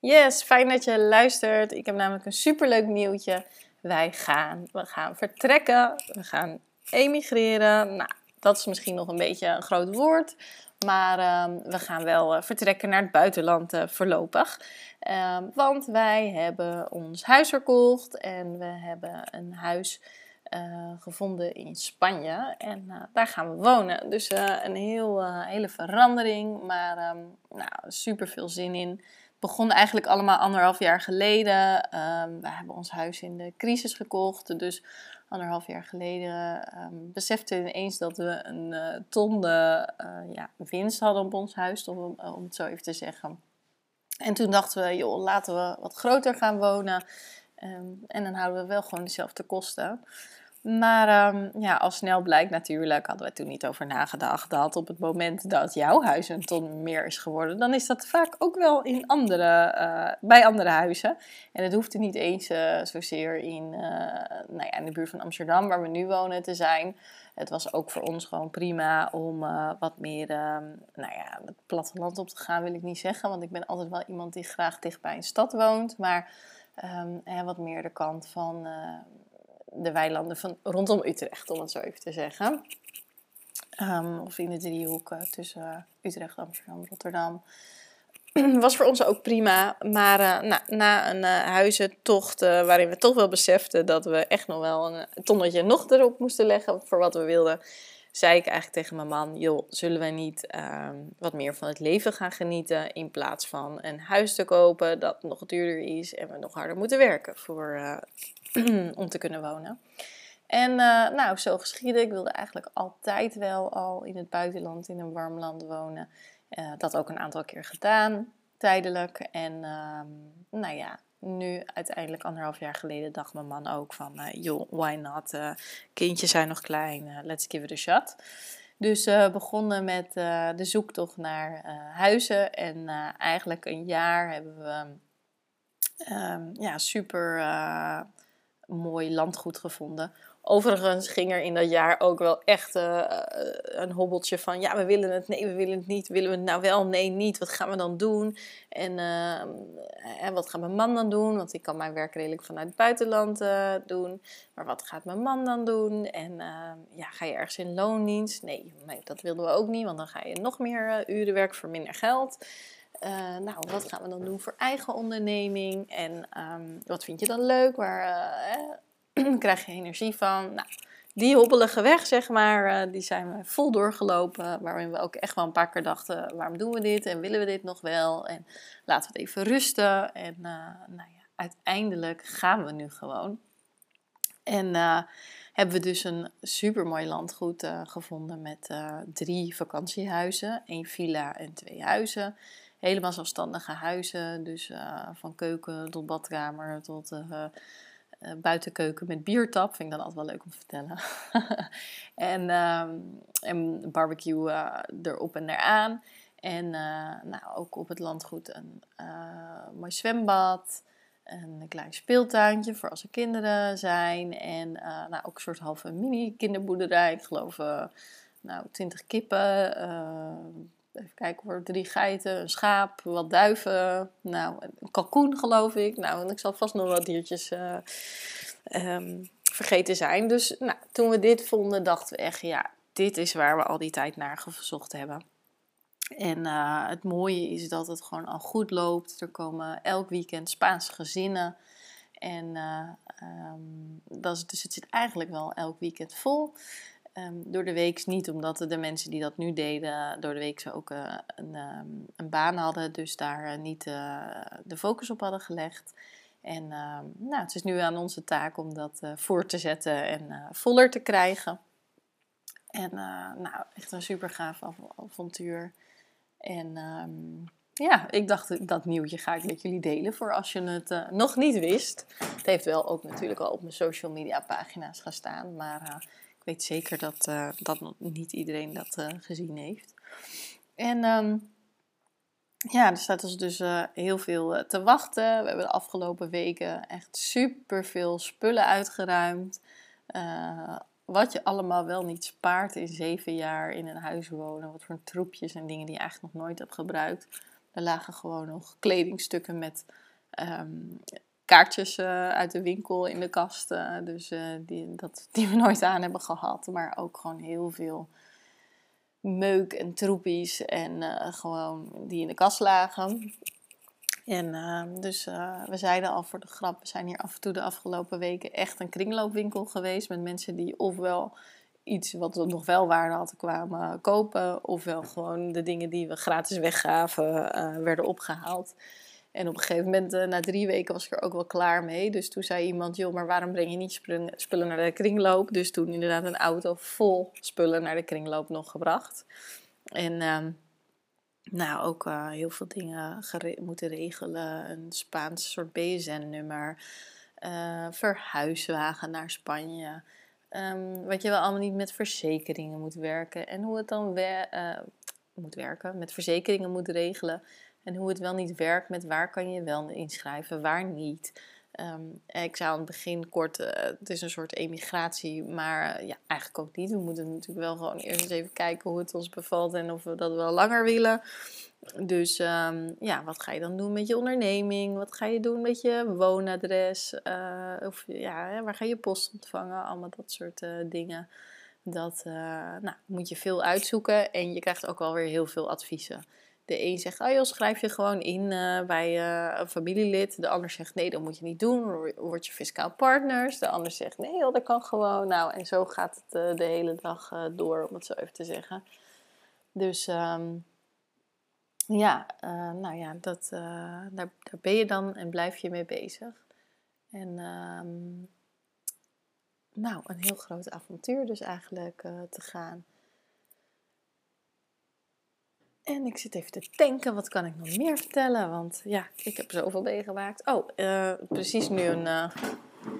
Yes, fijn dat je luistert. Ik heb namelijk een superleuk nieuwtje. Wij gaan, we gaan vertrekken, we gaan emigreren. Nou, dat is misschien nog een beetje een groot woord. Maar ehm, we gaan wel uh, vertrekken naar het buitenland uh, voorlopig. Ehm, want wij hebben ons huis verkocht en we hebben een huis uh, gevonden in Spanje. En daar gaan we wonen. Dus een heel, hele verandering, maar um, nou, super veel zin in begon eigenlijk allemaal anderhalf jaar geleden. Um, we hebben ons huis in de crisis gekocht. Dus anderhalf jaar geleden um, beseften we ineens dat we een uh, ton uh, ja, winst hadden op ons huis, om, om het zo even te zeggen. En toen dachten we, joh, laten we wat groter gaan wonen. Um, en dan houden we wel gewoon dezelfde kosten. Maar um, ja, al snel blijkt natuurlijk, hadden we toen niet over nagedacht, dat op het moment dat jouw huis een ton meer is geworden, dan is dat vaak ook wel in andere, uh, bij andere huizen. En het hoeft er niet eens uh, zozeer in, uh, nou ja, in de buurt van Amsterdam, waar we nu wonen, te zijn. Het was ook voor ons gewoon prima om wat meer, um, nou ja, het platteland op te gaan, wil ik niet zeggen. Want ik ben altijd wel iemand die graag dicht bij een stad woont. Maar um, wat meer de kant van de weilanden van rondom Utrecht, om het zo even te zeggen. Um, of in de driehoek tussen Utrecht, Amsterdam, Rotterdam. Was voor ons ook prima. Maar uh, na, een uh, huizentocht waarin we toch wel beseften dat we echt nog wel een tonnetje nog erop moesten leggen voor wat we wilden, zei ik eigenlijk tegen mijn man: joh, zullen we niet ehm, wat meer van het leven gaan genieten in plaats van een huis te kopen dat nog duurder is en we nog harder moeten werken voor, om te kunnen wonen. En uh, nou, zo geschieden. Ik wilde eigenlijk altijd wel al in het buitenland, in een warm land wonen. Uh, dat ook een aantal keer gedaan, tijdelijk. En uh, nou ja, nu uiteindelijk anderhalf jaar geleden dacht mijn man ook van... Uh, joh, why not? kindjes zijn nog klein, let's give it a shot. Dus we begonnen met de zoektocht naar huizen. En eigenlijk een jaar hebben we ehm, ja, super mooi landgoed gevonden. Overigens ging er in dat jaar ook wel echt uh, een hobbeltje van: ja, we willen het, nee, we willen het niet. Willen we het nou wel, nee, niet. Wat gaan we dan doen? En, uh, en wat gaat mijn man dan doen? Want ik kan mijn werk redelijk vanuit het buitenland doen. Maar wat gaat mijn man dan doen? En ja, ga je ergens in loondienst? Nee, dat wilden we ook niet, want dan ga je nog meer uren werken voor minder geld. Nou, wat gaan we dan doen voor eigen onderneming? En um, wat vind je dan leuk? Waar krijg je energie van? Nou, die hobbelige weg, zeg maar, uh, die zijn we vol doorgelopen. Waarin we ook echt wel een paar keer dachten: waarom doen we dit? En willen we dit nog wel? En laten we het even rusten. En nou ja, uiteindelijk gaan we nu gewoon. En hebben we dus een super mooi landgoed gevonden met drie vakantiehuizen, één villa en twee huizen helemaal zelfstandige huizen. Dus van keuken tot badkamer tot uh, buitenkeuken met biertap. Vind ik dan altijd wel leuk om te vertellen. en, um, en barbecue erop en eraan. En nou, ook op het landgoed een mooi zwembad. Een klein speeltuintje voor als er kinderen zijn. En nou, ook een soort halve mini-kinderboerderij. Ik geloof nou, 20 kippen even kijken voor drie geiten, een schaap, wat duiven, nou, een kalkoen geloof ik. Nou, en ik zal vast nog wat diertjes uh, um, vergeten zijn. Dus nou, toen we dit vonden, dachten we echt, ja, dit is waar we al die tijd naar gezocht hebben. En uh, het mooie is dat het gewoon al goed loopt. Er komen elk weekend Spaanse gezinnen. En uh, um, dat is, dus het zit eigenlijk wel elk weekend vol. Um, door de week niet, omdat de mensen die dat nu deden, door de week ze ook uh, een, um, een, baan hadden, dus daar uh, niet uh, de focus op hadden gelegd. En um, nou, het is nu aan onze taak om dat voor te zetten en voller te krijgen. En nou, echt een super gaaf avontuur. En ehm, ja, ik dacht dat nieuwtje ga ik met jullie delen voor als je het nog niet wist. Het heeft wel ook natuurlijk al op mijn social media pagina's gestaan, maar ik weet zeker dat, uh, dat niet iedereen dat gezien heeft. En um, ja, er staat ons dus heel veel te wachten. We hebben de afgelopen weken echt super veel spullen uitgeruimd. wat je allemaal wel niet spaart in zeven jaar in een huis wonen. Wat voor troepjes en dingen die je eigenlijk nog nooit hebt gebruikt. Er lagen gewoon nog kledingstukken met ehm, kaartjes uh, uit de winkel in de kast. dus uh, die, dat, die we nooit aan hebben gehad. Maar ook gewoon heel veel meuk en troepies. En uh, gewoon die in de kast lagen. En dus we zeiden al voor de grap, we zijn hier af en toe de afgelopen weken echt een kringloopwinkel geweest. Met mensen die ofwel iets wat nog wel waarde had kwamen kopen. Ofwel gewoon de dingen die we gratis weggaven werden opgehaald. En op een gegeven moment, uh, na drie weken, was ik er ook wel klaar mee. Dus toen zei iemand, joh, maar waarom breng je niet spullen naar de kringloop? Dus toen inderdaad een auto vol spullen naar de kringloop nog gebracht. En uh, nou, ook uh, heel veel dingen moeten regelen. Een Spaans soort BSN-nummer. verhuiswagen naar Spanje. Um, wat je wel allemaal niet met verzekeringen moet werken. En hoe het dan moet werken, met verzekeringen moet regelen. En hoe het wel niet werkt met waar kan je wel inschrijven, waar niet. Um, ik zou aan het begin kort, uh, het is een soort emigratie, maar uh, ja, eigenlijk ook niet. We moeten natuurlijk wel gewoon eerst eens even kijken hoe het ons bevalt en of we dat wel langer willen. Dus um, ja, wat ga je dan doen met je onderneming? Wat ga je doen met je woonadres? Uh, of ja, waar ga je post ontvangen? Allemaal dat soort dingen. Dat nou, moet je veel uitzoeken en je krijgt ook wel weer heel veel adviezen. De een zegt, oh joh, schrijf je gewoon in bij een familielid. De ander zegt, nee, dat moet je niet doen. Word je fiscaal partners. De ander zegt, nee dat kan gewoon. Nou, en zo gaat het de hele dag door, om het zo even te zeggen. Dus... Um, ja, nou ja, dat, daar, daar, ben je dan en blijf je mee bezig. En um, nou, een heel groot avontuur dus eigenlijk te gaan. En ik zit even te denken, wat kan ik nog meer vertellen? Want ja, ik heb zoveel meegemaakt. Oh, precies nu een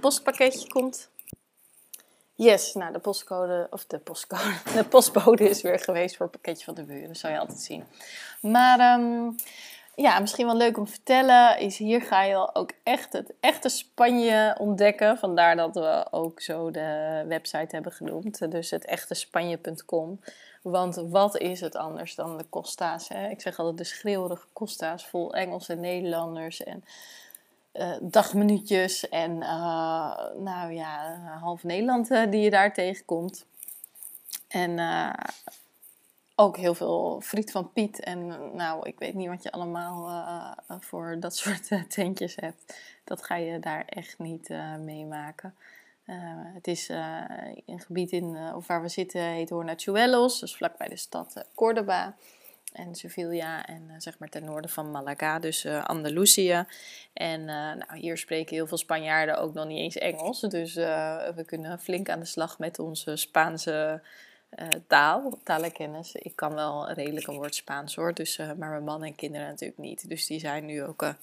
postpakketje komt. Yes, nou de postcode, of de postcode, de postbode is weer geweest voor het pakketje van de buren. Dat zou je altijd zien. Maar um, ja, misschien wel leuk om te vertellen is hier ga je ook echt het echte Spanje ontdekken. Vandaar dat we ook zo de website hebben genoemd. Dus het echte Spanje.com. Want wat is het anders dan de Costa's? Hè? Ik zeg altijd de schreeuwerige Costa's vol Engels en Nederlanders en uh, dagminuutjes en uh, nou ja, half Nederland uh, die je daar tegenkomt. En ook heel veel friet van Piet. En nou, ik weet niet wat je allemaal voor dat soort tentjes hebt. Dat ga je daar echt niet meemaken. het is een gebied in, of waar we zitten, heet Hornachuelos, dus vlakbij de stad Córdoba en Sevilla en uh, zeg maar ten noorden van Malaga, dus uh, Andalusië. En uh, nou, hier spreken heel veel Spanjaarden ook nog niet eens Engels, dus we kunnen flink aan de slag met onze Spaanse taal, talenkennis. Ik kan wel redelijk een woord Spaans hoor, dus, maar mijn man en kinderen natuurlijk niet. Dus die zijn nu ook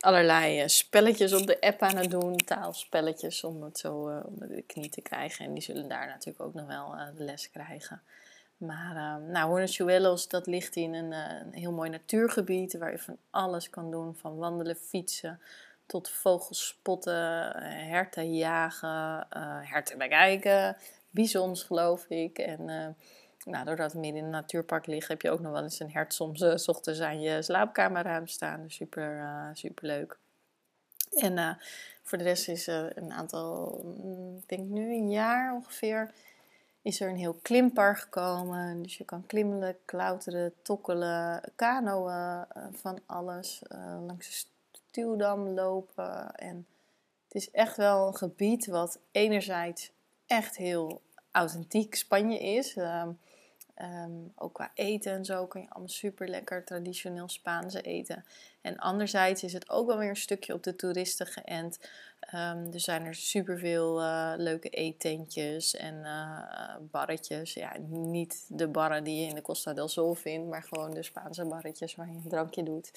allerlei spelletjes op de app aan het doen, taalspelletjes, om het zo onder de knie te krijgen. En die zullen daar natuurlijk ook nog wel de les krijgen. Maar nou, Hornachuelos, dat ligt in een, heel mooi natuurgebied waar je van alles kan doen. Van wandelen, fietsen, tot vogels spotten, herten jagen, herten bekijken, bizons geloof ik. En nou, doordat we midden in een natuurpark liggen, heb je ook nog wel eens een hert soms s ochtends aan je slaapkamerruim staan. Dus super, super leuk. En voor de rest is een aantal, mm, ik denk nu een jaar ongeveer is er een heel klimpark gekomen. Dus je kan klimmen, klauteren, tokkelen, kanoën, uh, van alles. Uh, langs de stuwdam lopen. En het is echt wel een gebied wat enerzijds echt heel authentiek Spanje is. Ehm, ook qua eten en zo kun je allemaal super lekker traditioneel Spaanse eten. En anderzijds is het ook wel weer een stukje op de toeristen geënt. Um, er zijn er superveel uh, leuke eetentjes en uh, barretjes. Ja, niet de barren die je in de Costa del Sol vindt, maar gewoon de Spaanse barretjes waar je een drankje doet.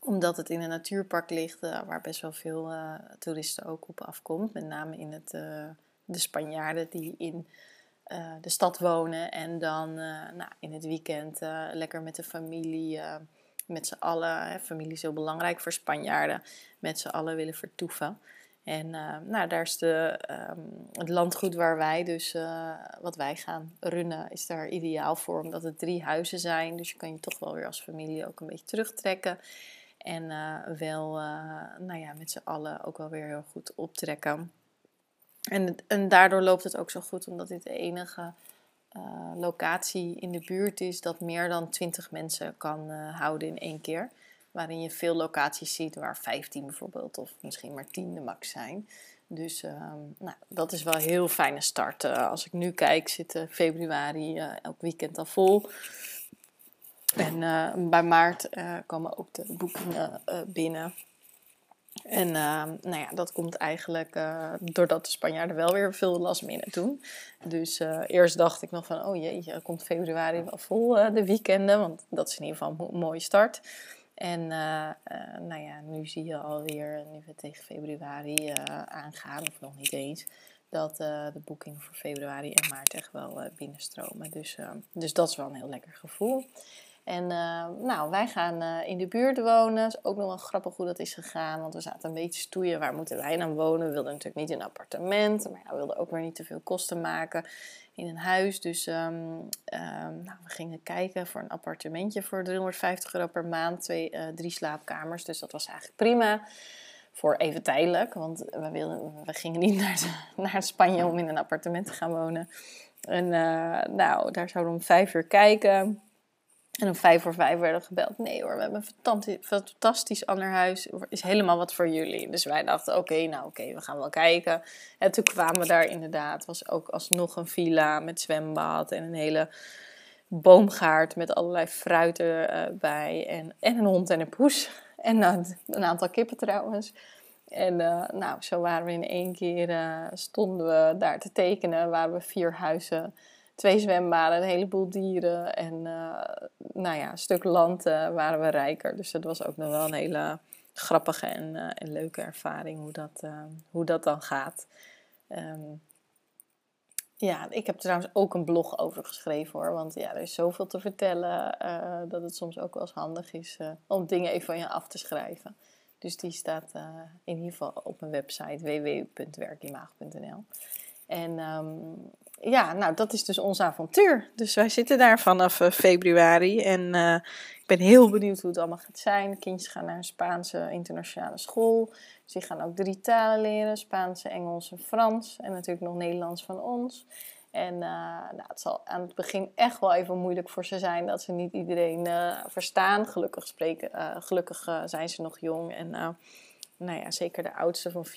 Omdat het in een natuurpark ligt uh, waar best wel veel toeristen ook op afkomt. Met name in het, de Spanjaarden die in de stad wonen en dan nou, in het weekend lekker met de familie met z'n allen, familie is heel belangrijk voor Spanjaarden, met z'n allen willen vertoeven. En uh, nou, daar is de, um, het landgoed waar wij dus, uh, wat wij gaan runnen, is daar ideaal voor. Omdat het drie huizen zijn, dus je kan je toch wel weer als familie ook een beetje terugtrekken. En uh, wel, nou ja, met z'n allen ook wel weer heel goed optrekken. En, en daardoor loopt het ook zo goed, omdat dit de enige locatie in de buurt is dat meer dan 20 mensen kan houden in één keer. Waarin je veel locaties ziet waar 15 bijvoorbeeld, of misschien maar 10 de max zijn. Dus uh, nou, dat is wel een heel fijne start. Uh, als ik nu kijk, zit februari elk weekend al vol. En bij maart komen ook de boekingen binnen. En uh, nou ja, dat komt eigenlijk uh, doordat de Spanjaarden wel weer veel last minute doen. Dus uh, eerst dacht ik nog van, oh jeetje, komt februari wel vol eh, de weekenden. Want dat is in ieder geval een mooie start. En nou ja, nu zie je alweer, nu we tegen februari aangaan, of nog niet eens, dat de boekingen voor februari en maart echt wel binnenstromen. Dus, dus dat is wel een heel lekker gevoel. En uh, nou, wij gaan uh, in de buurt wonen. Is ook nog wel grappig hoe dat is gegaan. Want we zaten een beetje stoeien. Waar moeten wij dan wonen? We wilden natuurlijk niet in een appartement. Maar ja, we wilden ook weer niet te veel kosten maken in een huis. Dus um, um, nou, we gingen kijken voor een appartementje voor 350 euro per maand. Twee, uh, drie slaapkamers. Dus dat was eigenlijk prima. Voor even tijdelijk. Want we, wilden, we gingen niet naar, naar Spanje om in een appartement te gaan wonen. En nou, daar zouden we om vijf uur kijken. En om vijf voor vijf werden we gebeld. Nee hoor, we hebben een fantastisch ander huis. Is helemaal wat voor jullie. Dus wij dachten, oké, nou oké, we gaan wel kijken. En toen kwamen we daar inderdaad. was ook alsnog een villa met zwembad en een hele boomgaard met allerlei fruiten uh, bij. En, en een hond en een poes. En een aantal kippen trouwens. En uh, nou, zo waren we in één keer, stonden we daar te tekenen. Waren we vier huizen twee zwembaden, een heleboel dieren en uh, nou ja, een stuk land uh, waren we rijker. Dus dat was ook nog wel een hele grappige en, uh, en leuke ervaring hoe dat, hoe dat dan gaat. Um, ja, ik heb trouwens ook een blog over geschreven hoor. Want ja, er is zoveel te vertellen dat het soms ook wel eens handig is om dingen even van je af te schrijven. Dus die staat in ieder geval op mijn website www.werkimaag.nl. En um, ja, nou, dat is dus ons avontuur. Dus wij zitten daar vanaf uh, februari. En uh, ik ben heel benieuwd hoe het allemaal gaat zijn. Kindjes gaan naar een Spaanse internationale school. Die gaan ook drie talen leren: Spaans, Engels en Frans. En natuurlijk nog Nederlands van ons. En uh, nou, het zal aan het begin echt wel even moeilijk voor ze zijn dat ze niet iedereen verstaan. Gelukkig, spreken, gelukkig zijn ze nog jong. En nou ja, zeker de oudste van 4,5,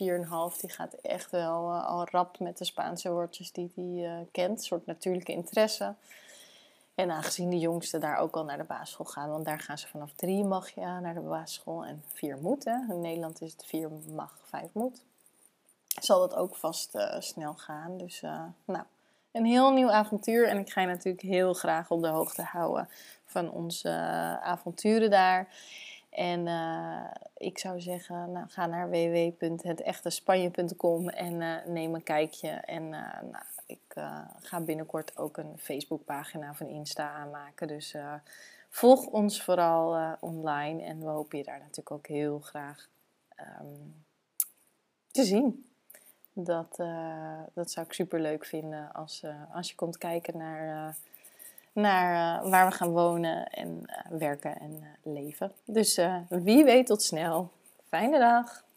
die gaat echt wel uh, al rap met de Spaanse woordjes die hij uh, kent. Een soort natuurlijke interesse. En aangezien de jongste daar ook al naar de basisschool gaan, want daar gaan ze vanaf drie mag je naar de basisschool en vier moet. In Nederland is het vier mag, vijf moet. Zal dat ook vast uh, snel gaan. Dus nou, een heel nieuw avontuur. En ik ga je natuurlijk heel graag op de hoogte houden van onze avonturen daar. En uh, ik zou zeggen, nou, ga naar www.hetechtespanje.com en uh, neem een kijkje. En uh, nou, ik ga binnenkort ook een Facebookpagina van Insta aanmaken. Dus volg ons vooral online. En we hopen je daar natuurlijk ook heel graag um, te zien. Dat, dat zou ik super leuk vinden als, als je komt kijken naar naar uh, waar we gaan wonen en uh, werken en uh, leven. Dus wie weet tot snel. Fijne dag.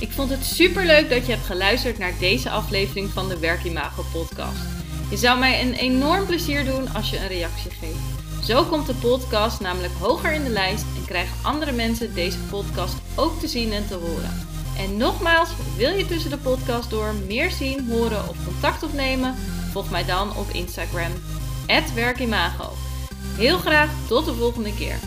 Ik vond het super leuk dat je hebt geluisterd naar deze aflevering van de Werkimago podcast. Je zou mij een enorm plezier doen als je een reactie geeft. Zo komt de podcast namelijk hoger in de lijst en krijgen andere mensen deze podcast ook te zien en te horen. En nogmaals, wil je tussen de podcast door meer zien, horen of contact opnemen? Volg mij dan op Instagram, werkimago. Heel graag tot de volgende keer.